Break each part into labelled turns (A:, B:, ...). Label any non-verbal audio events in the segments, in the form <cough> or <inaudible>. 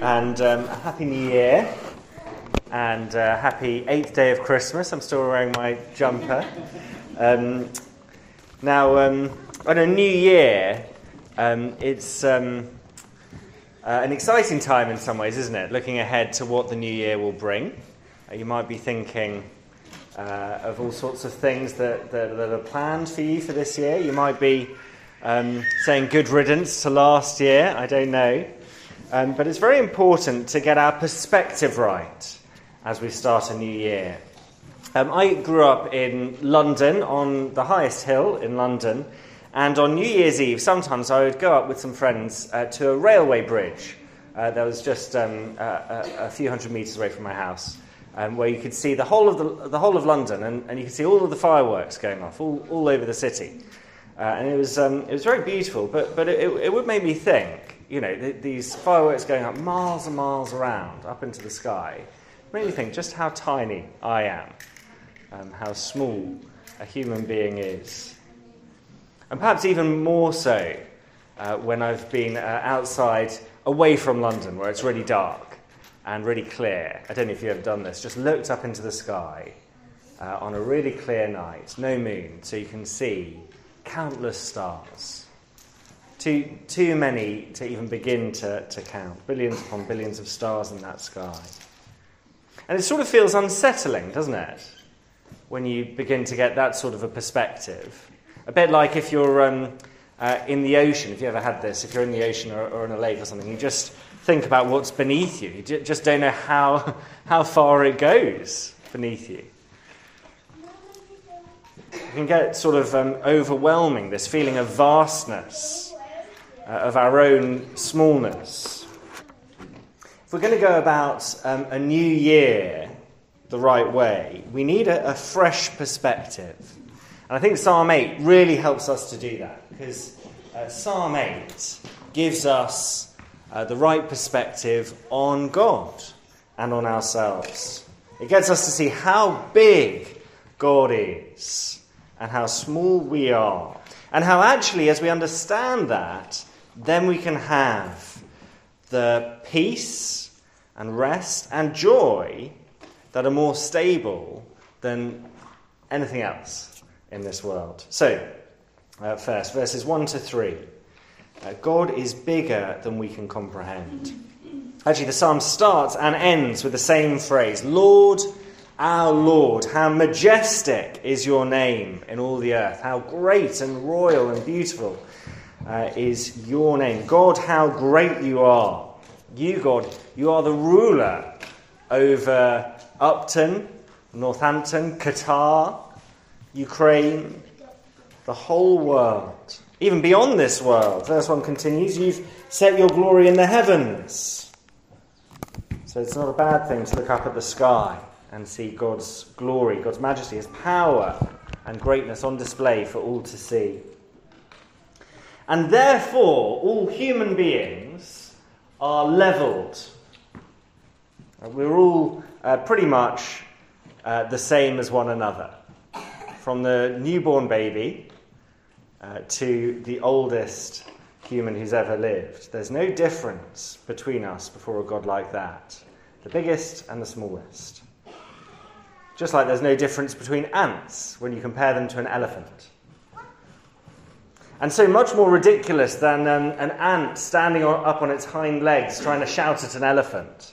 A: and um, a happy new year, and uh, happy eighth day of Christmas. I'm still wearing my jumper. Um, now, um, on a new year, um, it's um, uh, an exciting time in some ways, isn't it? Looking ahead to what the new year will bring. Uh, you might be thinking uh, of all sorts of things that, that, that, are planned for you for this year. You might be um, saying good riddance to last year, I don't know. Um, but it's very important to get our perspective right as we start a new year. Um, I grew up in London, on the highest hill in London, and on New Year's Eve, sometimes I would go up with some friends uh, to a railway bridge uh, that was just um, a, few hundred metres away from my house, um, where you could see the whole of, the, the whole of London, and, and you could see all of the fireworks going off all, all over the city. Uh, and it was, um, it was very beautiful, but, but it, it would make me think, you know, th- these fireworks going up miles and miles around, up into the sky, made me think just how tiny I am, um, how small a human being is. And perhaps even more so uh, when I've been uh, outside away from London, where it's really dark and really clear. I don't know if you've ever done this, just looked up into the sky uh, on a really clear night, no moon, so you can see countless stars. Too, too many to even begin to, to count. Billions upon billions of stars in that sky. And it sort of feels unsettling, doesn't it? When you begin to get that sort of a perspective. A bit like if you're um, uh, in the ocean, if you ever had this, if you're in the ocean or, or in a lake or something, you just think about what's beneath you. You just don't know how, <laughs> how far it goes beneath you. It can get sort of um, overwhelming, this feeling of vastness, uh, of our own smallness. If we're going to go about um, a new year the right way, we need a, a fresh perspective. And I think Psalm 8 really helps us to do that because uh, Psalm 8 gives us uh, the right perspective on God and on ourselves. It gets us to see how big God is and how small we are. And how actually, as we understand that, then we can have the peace and rest and joy that are more stable than anything else in this world. So, uh, first, verses 1 to 3. Uh, God is bigger than we can comprehend. Actually, the psalm starts and ends with the same phrase Lord, our Lord, how majestic is your name in all the earth. How great and royal and beautiful uh, is your name. God, how great you are. You, God, you are the ruler over Upton, Northampton, Qatar, Ukraine, the whole world. Even beyond this world. Verse 1 continues You've set your glory in the heavens. So it's not a bad thing to look up at the sky and see God's glory, God's majesty, His power and greatness on display for all to see. And therefore, all human beings are leveled. We're all uh, pretty much uh, the same as one another. From the newborn baby uh, to the oldest human who's ever lived. There's no difference between us before a God like that. The biggest and the smallest. Just like there's no difference between ants when you compare them to an elephant. And so much more ridiculous than um, an ant standing on, up on its hind legs trying to shout at an elephant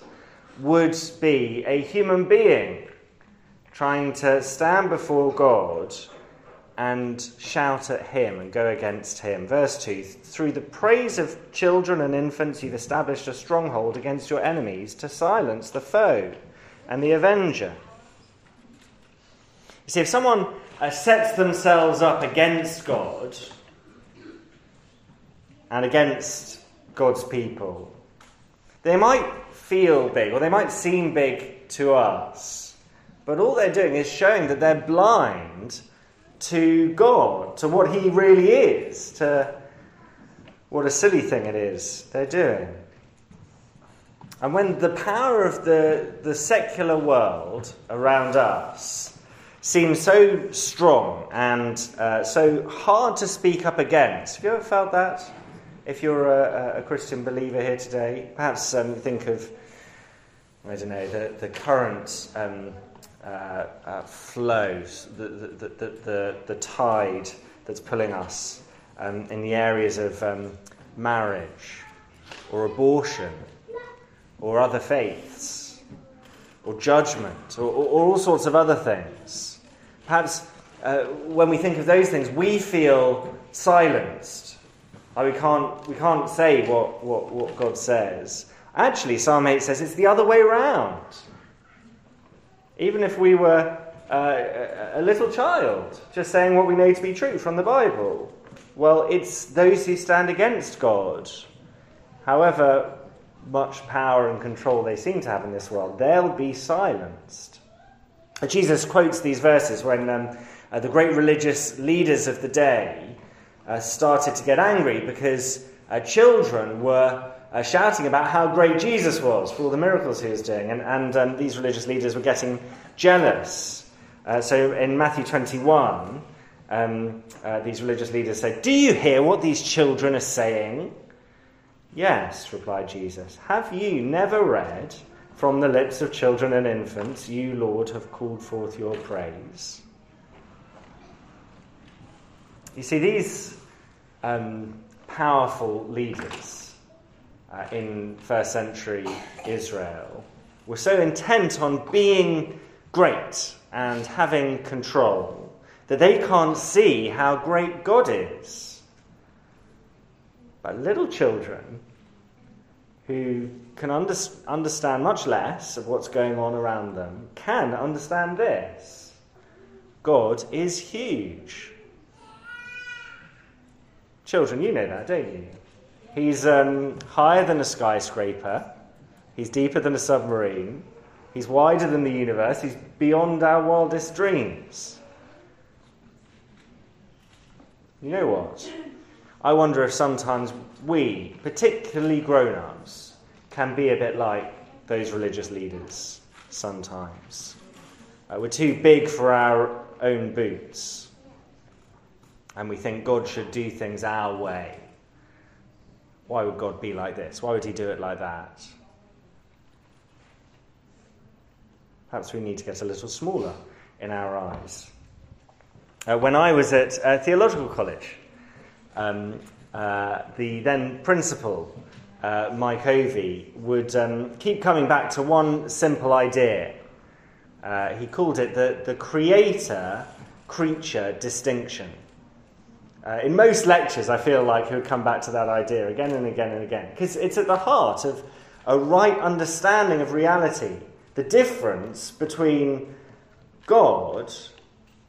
A: would be a human being trying to stand before God and shout at him and go against him. Verse 2 Through the praise of children and infants, you've established a stronghold against your enemies to silence the foe and the avenger. You see, if someone uh, sets themselves up against God and against God's people, they might feel big or they might seem big to us, but all they're doing is showing that they're blind to God, to what He really is, to what a silly thing it is they're doing. And when the power of the, the secular world around us seems so strong and uh, so hard to speak up against. Have you ever felt that if you're a, a Christian believer here today, perhaps um, think of, I don't know, the, the current um, uh, uh, flows, the, the, the, the, tide that's pulling us um, in the areas of um, marriage or abortion or other faiths or judgment or, or, or all sorts of other things. Perhaps uh, when we think of those things, we feel silenced. We can't, we can't say what, what, what God says. Actually, Psalm 8 says it's the other way around. Even if we were uh, a little child, just saying what we know to be true from the Bible, well, it's those who stand against God, however much power and control they seem to have in this world, they'll be silenced. Jesus quotes these verses when um, uh, the great religious leaders of the day uh, started to get angry because uh, children were uh, shouting about how great Jesus was for all the miracles he was doing, and, and um, these religious leaders were getting jealous. Uh, so in Matthew 21, um, uh, these religious leaders said, Do you hear what these children are saying? Yes, replied Jesus. Have you never read, From the lips of children and infants, you, Lord, have called forth your praise? You see, these um, powerful leaders uh, in first century Israel were so intent on being great and having control that they can't see how great God is. But little children who can under- understand much less of what's going on around them can understand this God is huge. Children, you know that, don't you? He's um, higher than a skyscraper, he's deeper than a submarine, he's wider than the universe, he's beyond our wildest dreams. You know what? I wonder if sometimes we, particularly grown ups, can be a bit like those religious leaders sometimes. Uh, we're too big for our own boots, and we think God should do things our way. Why would God be like this? Why would He do it like that? Perhaps we need to get a little smaller in our eyes. Uh, when I was at uh, theological college, um, uh, the then principal, uh, Mike Ovey, would um, keep coming back to one simple idea. Uh, he called it the, the creator creature distinction. Uh, in most lectures, I feel like he'll come back to that idea again and again and again, because it's at the heart of a right understanding of reality, the difference between God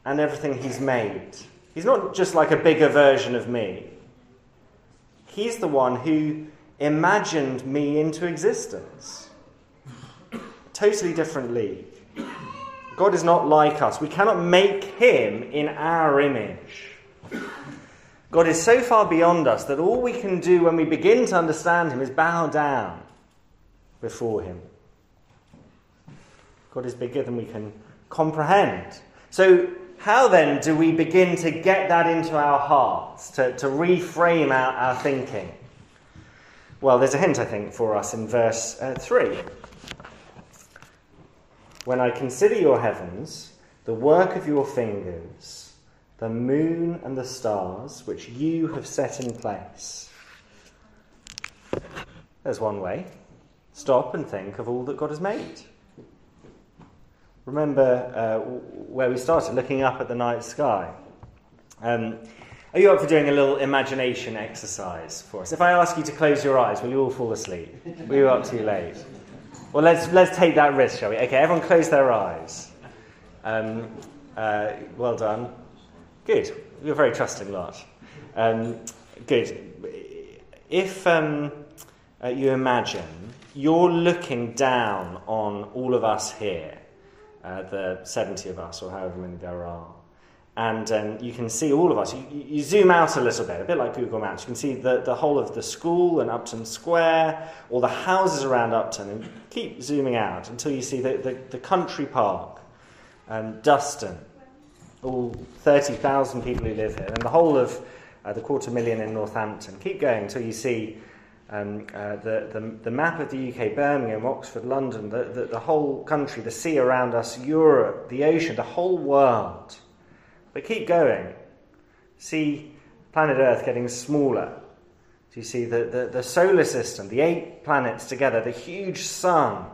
A: and everything He's made. He's not just like a bigger version of me, He's the one who imagined me into existence. Totally different league. God is not like us. We cannot make Him in our image. God is so far beyond us that all we can do when we begin to understand Him is bow down before Him. God is bigger than we can comprehend. So, how then do we begin to get that into our hearts, to, to reframe our, our thinking? Well, there's a hint, I think, for us in verse uh, 3. When I consider your heavens, the work of your fingers, the moon and the stars which you have set in place. There's one way. Stop and think of all that God has made. Remember uh, where we started, looking up at the night sky. Um, are you up for doing a little imagination exercise for us? If I ask you to close your eyes, will you all fall asleep? Were you up too late? Well, let's, let's take that risk, shall we? Okay, everyone close their eyes. Um, uh, well done. Good. You're a very trusting lot. Um, good. If um, uh, you imagine you're looking down on all of us here, uh, the 70 of us, or however many there are. And um, you can see all of us. You, you, zoom out a little bit, a bit like Google Maps. You can see the, the whole of the school and Upton Square, all the houses around Upton, and keep zooming out until you see the, the, the country park, and Duston, all 30,000 people who live here, and the whole of uh, the quarter million in Northampton. Keep going until you see um, uh, the, the, the, map of the UK, Birmingham, Oxford, London, the, the, the whole country, the sea around us, Europe, the ocean, the whole world. But keep going. See planet Earth getting smaller. Do you see the, the, the solar system, the eight planets together, the huge sun,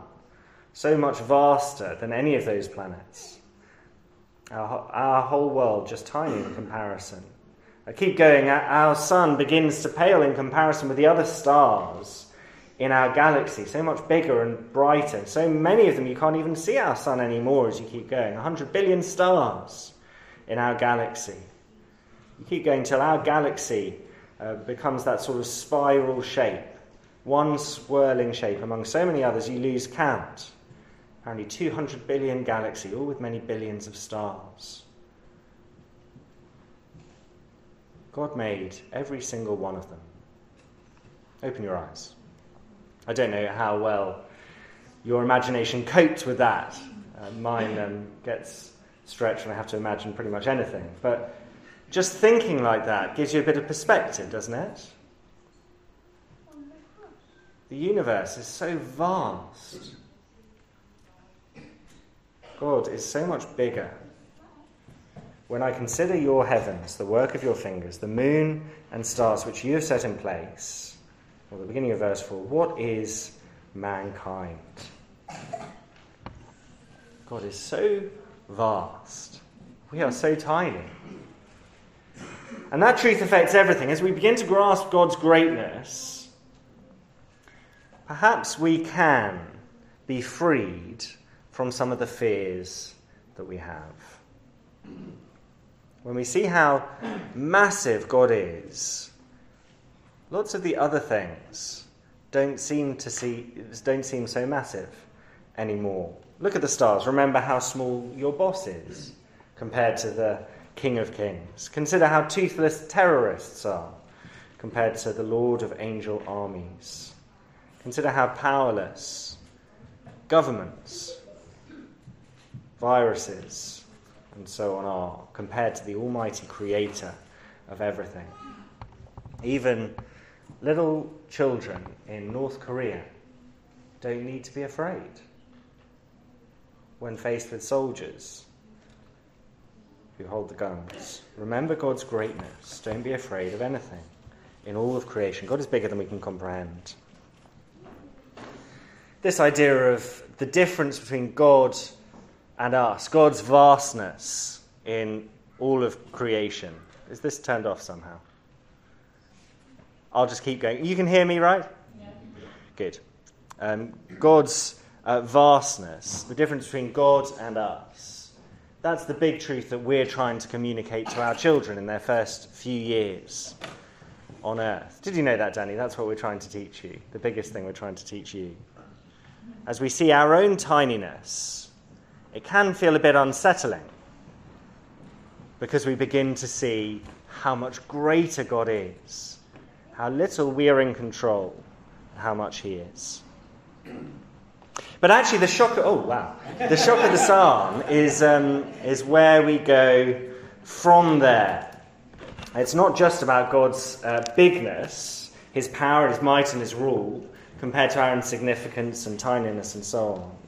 A: so much vaster than any of those planets? Our, our whole world just tiny in comparison. I keep going, our sun begins to pale in comparison with the other stars in our galaxy, so much bigger and brighter. So many of them you can't even see our sun anymore as you keep going. 100 billion stars in our galaxy. You keep going till our galaxy uh, becomes that sort of spiral shape, one swirling shape among so many others you lose count. Apparently, 200 billion galaxy, all with many billions of stars. God made every single one of them. Open your eyes. I don't know how well your imagination copes with that. Uh, mine um, gets stretched and I have to imagine pretty much anything. But just thinking like that gives you a bit of perspective, doesn't it? The universe is so vast. God is so much bigger when I consider your heavens, the work of your fingers, the moon and stars which you have set in place, or the beginning of verse 4, what is mankind? God is so vast. We are so tiny. And that truth affects everything. As we begin to grasp God's greatness, perhaps we can be freed from some of the fears that we have when we see how massive God is, lots of the other things don't seem to see don't seem so massive anymore. Look at the stars. Remember how small your boss is compared to the King of Kings. Consider how toothless terrorists are compared to the Lord of angel armies. Consider how powerless governments, viruses, and so on are compared to the Almighty Creator of everything. Even little children in North Korea don't need to be afraid when faced with soldiers who hold the guns. Remember God's greatness. Don't be afraid of anything in all of creation. God is bigger than we can comprehend. This idea of the difference between God and us, God's vastness in all of creation. Is this turned off somehow? I'll just keep going. You can hear me, right? Yeah. Good. Um, God's uh, vastness, the difference between God and us. That's the big truth that we're trying to communicate to our children in their first few years on earth. Did you know that, Danny? That's what we're trying to teach you. The biggest thing we're trying to teach you. As we see our own tininess, it can feel a bit unsettling because we begin to see how much greater God is, how little we are in control, and how much He is. But actually, the shock, oh wow, the shock of the psalm is, um, is where we go from there. It's not just about God's uh, bigness, His power, His might, and His rule, compared to our insignificance and tininess and so on.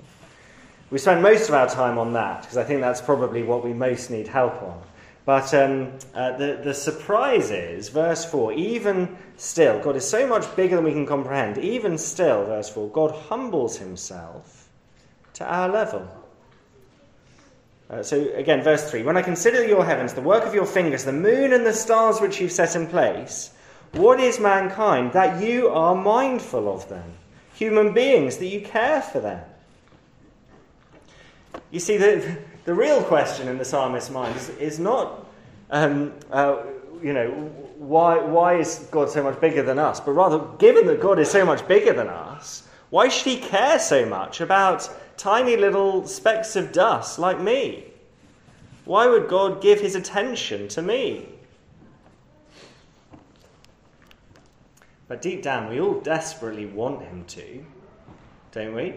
A: We spend most of our time on that because I think that's probably what we most need help on. But um, uh, the, the surprise is, verse 4, even still, God is so much bigger than we can comprehend. Even still, verse 4, God humbles himself to our level. Uh, so again, verse 3 When I consider your heavens, the work of your fingers, the moon and the stars which you've set in place, what is mankind that you are mindful of them? Human beings, that you care for them. You see, the, the real question in the psalmist's mind is, is not, um, uh, you know, why, why is God so much bigger than us? But rather, given that God is so much bigger than us, why should he care so much about tiny little specks of dust like me? Why would God give his attention to me? But deep down, we all desperately want him to, don't we?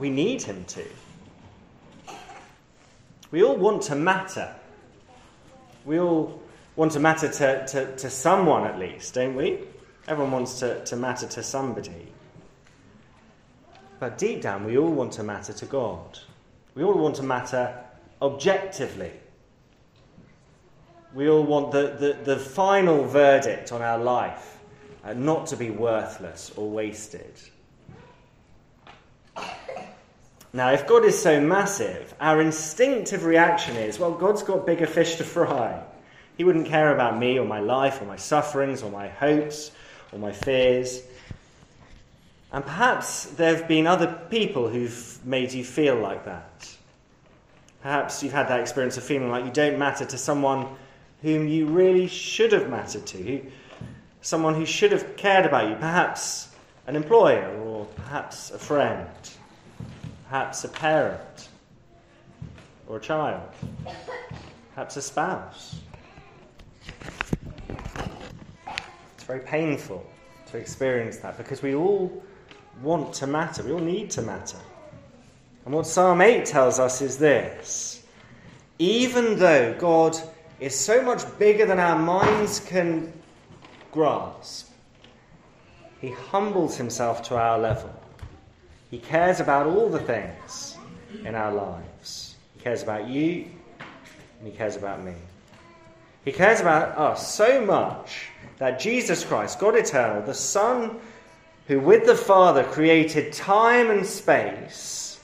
A: We need him to. We all want to matter. We all want to matter to, to, to someone at least, don't we? Everyone wants to, to matter to somebody. But deep down, we all want to matter to God. We all want to matter objectively. We all want the, the, the final verdict on our life uh, not to be worthless or wasted. Now, if God is so massive, our instinctive reaction is, well, God's got bigger fish to fry. He wouldn't care about me or my life or my sufferings or my hopes or my fears. And perhaps there have been other people who've made you feel like that. Perhaps you've had that experience of feeling like you don't matter to someone whom you really should have mattered to, someone who should have cared about you, perhaps an employer or perhaps a friend, perhaps a parent or a child, perhaps a spouse. It's very painful to experience that because we all want to matter, we all need to matter. And what Psalm 8 tells us is this even though God is so much bigger than our minds can grasp, He humbles Himself to our level. He cares about all the things in our lives. He cares about you, and He cares about me. He cares about us so much that Jesus Christ, God eternal, the Son who with the Father created time and space,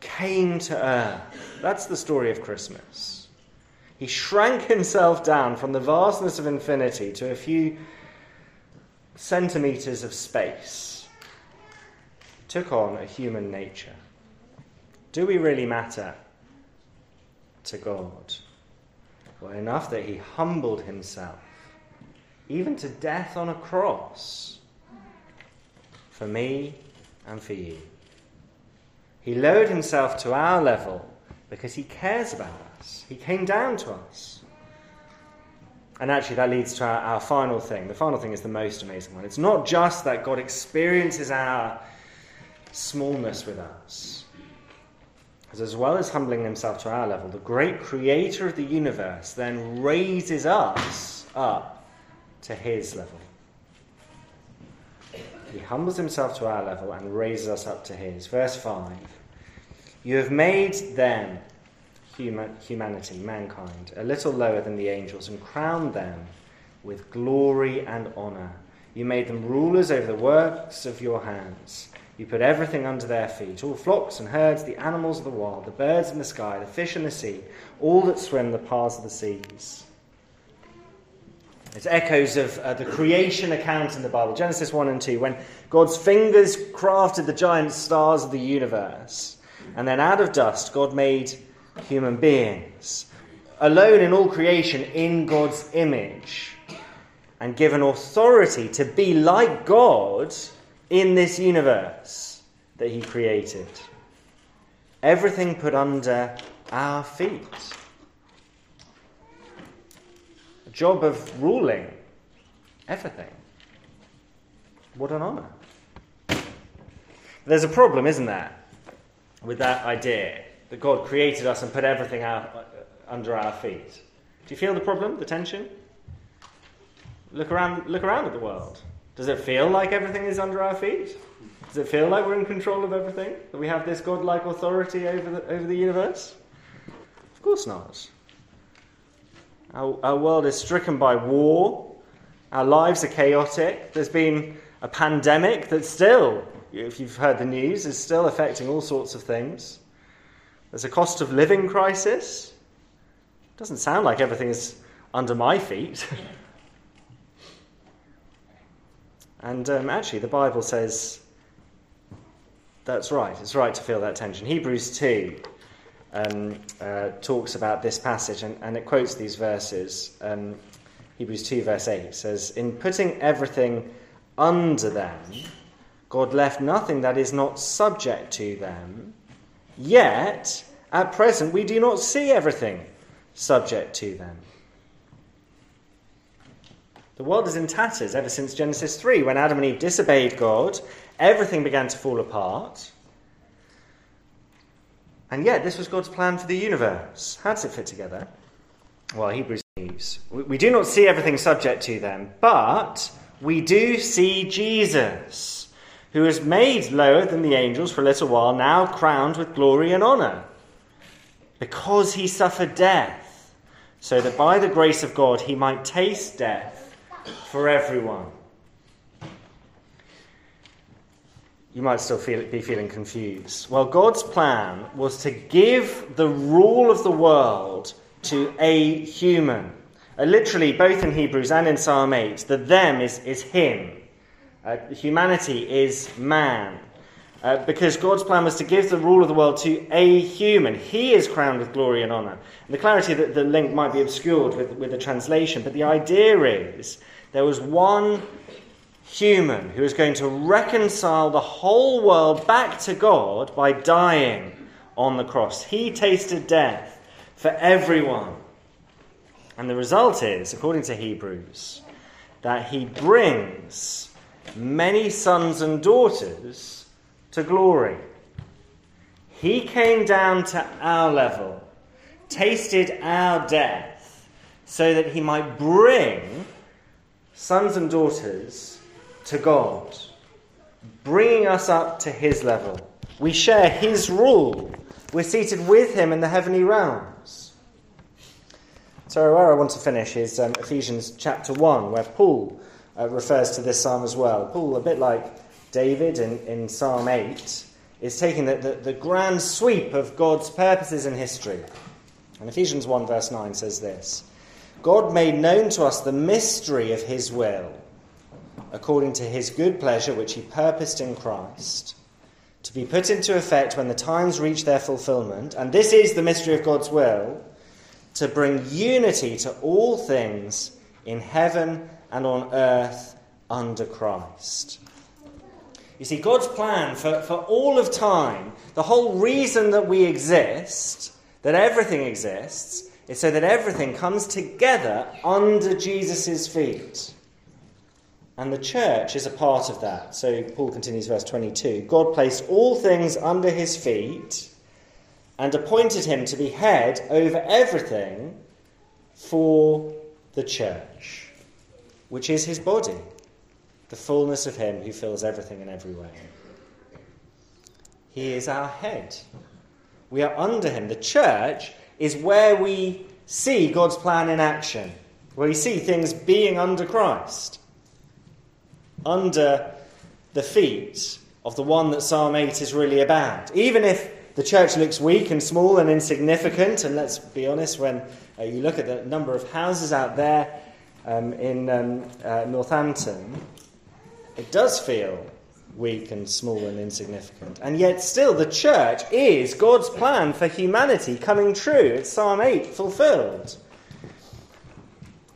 A: came to earth. That's the story of Christmas. He shrank himself down from the vastness of infinity to a few centimeters of space, took on a human nature. Do we really matter to God? Well, enough that he humbled himself, even to death on a cross, for me and for you. He lowered himself to our level because he cares about us. He came down to us. And actually, that leads to our, our, final thing. The final thing is the most amazing one. It's not just that God experiences our smallness with us, because as well as humbling himself to our level, the great creator of the universe then raises us up to his level. He humbles himself to our level and raises us up to his. Verse 5 You have made them human, humanity, mankind, a little lower than the angels, and crowned them with glory and honour. You made them rulers over the works of your hands. You put everything under their feet all flocks and herds, the animals of the wild, the birds in the sky, the fish in the sea, all that swim the paths of the seas. It's echoes of uh, the creation account in the Bible, Genesis 1 and 2, when God's fingers crafted the giant stars of the universe. And then out of dust, God made human beings, alone in all creation in God's image, and given authority to be like God in this universe that He created. Everything put under our feet. A job of ruling everything. What an honour. There's a problem, isn't there, with that idea that God created us and put everything out, uh, under our feet. Do you feel the problem, the tension? Look around, look around at the world. Does it feel like everything is under our feet? Does it feel like we're in control of everything? That we have this godlike authority over the, over the universe? Of course not. Our, our world is stricken by war. Our lives are chaotic. There's been a pandemic that still, if you've heard the news, is still affecting all sorts of things. There's a cost of living crisis. It Doesn't sound like everything is under my feet. <laughs> and um, actually, the Bible says that's right. It's right to feel that tension. Hebrews 2 um, uh, talks about this passage and, and, it quotes these verses. Um, Hebrews 2, verse 8 says, In putting everything under them, God left nothing that is not subject to them Yet, at present, we do not see everything subject to them. The world is in tatters ever since Genesis 3. When Adam and Eve disobeyed God, everything began to fall apart. And yet, this was God's plan for the universe. How does it fit together? well, Hebrews news. We do not see everything subject to them, but we do see Jesus, who is made lower than the angels for a little while, now crowned with glory and honour, because he suffered death, so that by the grace of God he might taste death for everyone. You might still feel, be feeling confused. Well, God's plan was to give the rule of the world to a human. Uh, literally, both in Hebrews and in Psalm 8, the them is, is him. Uh, humanity is man. Uh, because God's plan was to give the rule of the world to a human. He is crowned with glory and honour. And the clarity that the link might be obscured with, with the translation, but the idea is there was one human who is going to reconcile the whole world back to God by dying on the cross. He tasted death for everyone. And the result is, according to Hebrews, that he brings many sons and daughters to glory. He came down to our level, tasted our death, so that he might bring sons and daughters to God, bringing us up to his level. We share his rule. We're seated with him in the heavenly realms. So, where I want to finish is um, Ephesians chapter 1, where Paul uh, refers to this psalm as well. Paul, a bit like David in, in Psalm 8, is taking the, the, the grand sweep of God's purposes in history. And Ephesians 1, verse 9 says this God made known to us the mystery of his will according to his good pleasure which he purposed in Christ, to be put into effect when the times reach their fulfillment. And this is the mystery of God's will to bring unity to all things in heaven and on earth under Christ. You see, God's plan for, for all of time, the whole reason that we exist, that everything exists, is so that everything comes together under Jesus' feet. And the church is a part of that. So Paul continues, verse 22 God placed all things under his feet and appointed him to be head over everything for the church, which is his body, the fullness of him who fills everything in every way. He is our head. We are under him. The church is where we see God's plan in action, where we see things being under Christ under the feet of the one that Psalm 8 is really about. Even if the church looks weak and small and insignificant, and let's be honest, when uh, you look at the number of houses out there um, in um, uh, Northampton, it does feel weak and small and insignificant. And yet, still, the church is God's plan for humanity coming true. It's Psalm 8 fulfilled.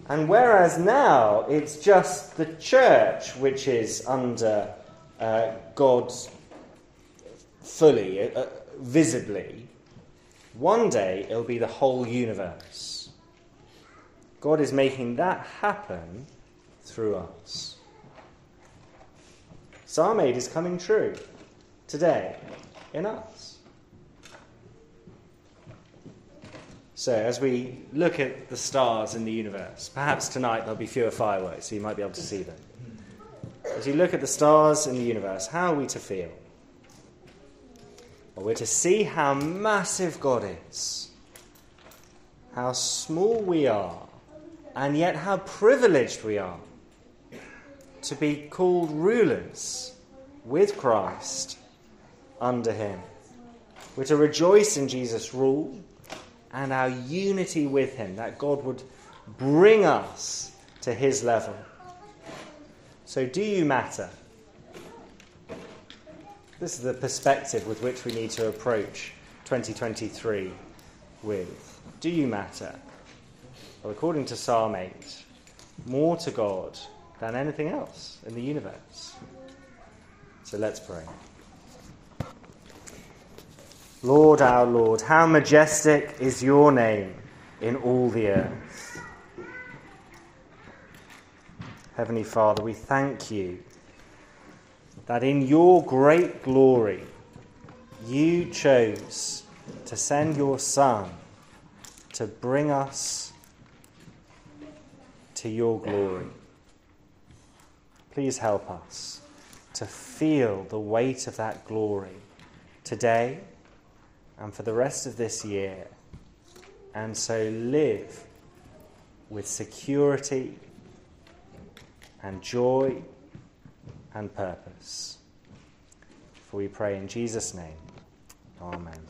A: And whereas now it's just the church which is under uh, God's fully, uh, visibly, one day it'll be the whole universe. God is making that happen through us. Psalm 8 is coming true today in us. So, as we look at the stars in the universe, perhaps tonight there'll be fewer fireworks, so you might be able to see them. As you look at the stars in the universe, how are we to feel? Well, we're to see how massive God is, how small we are, and yet how privileged we are to be called rulers with Christ under Him. We're to rejoice in Jesus' rule and our unity with Him, that God would bring us to His level. So, do you matter? This is the perspective with which we need to approach 2023 with. Do you matter? Well, according to Psalm 8, more to God than anything else in the universe. So let's pray. Lord our Lord, how majestic is your name in all the earth. Heavenly Father, we thank you that in your great glory you chose to send your Son to bring us to your glory. Please help us to feel the weight of that glory today and for the rest of this year, and so live with security and joy and purpose. For we pray in Jesus' name. Amen.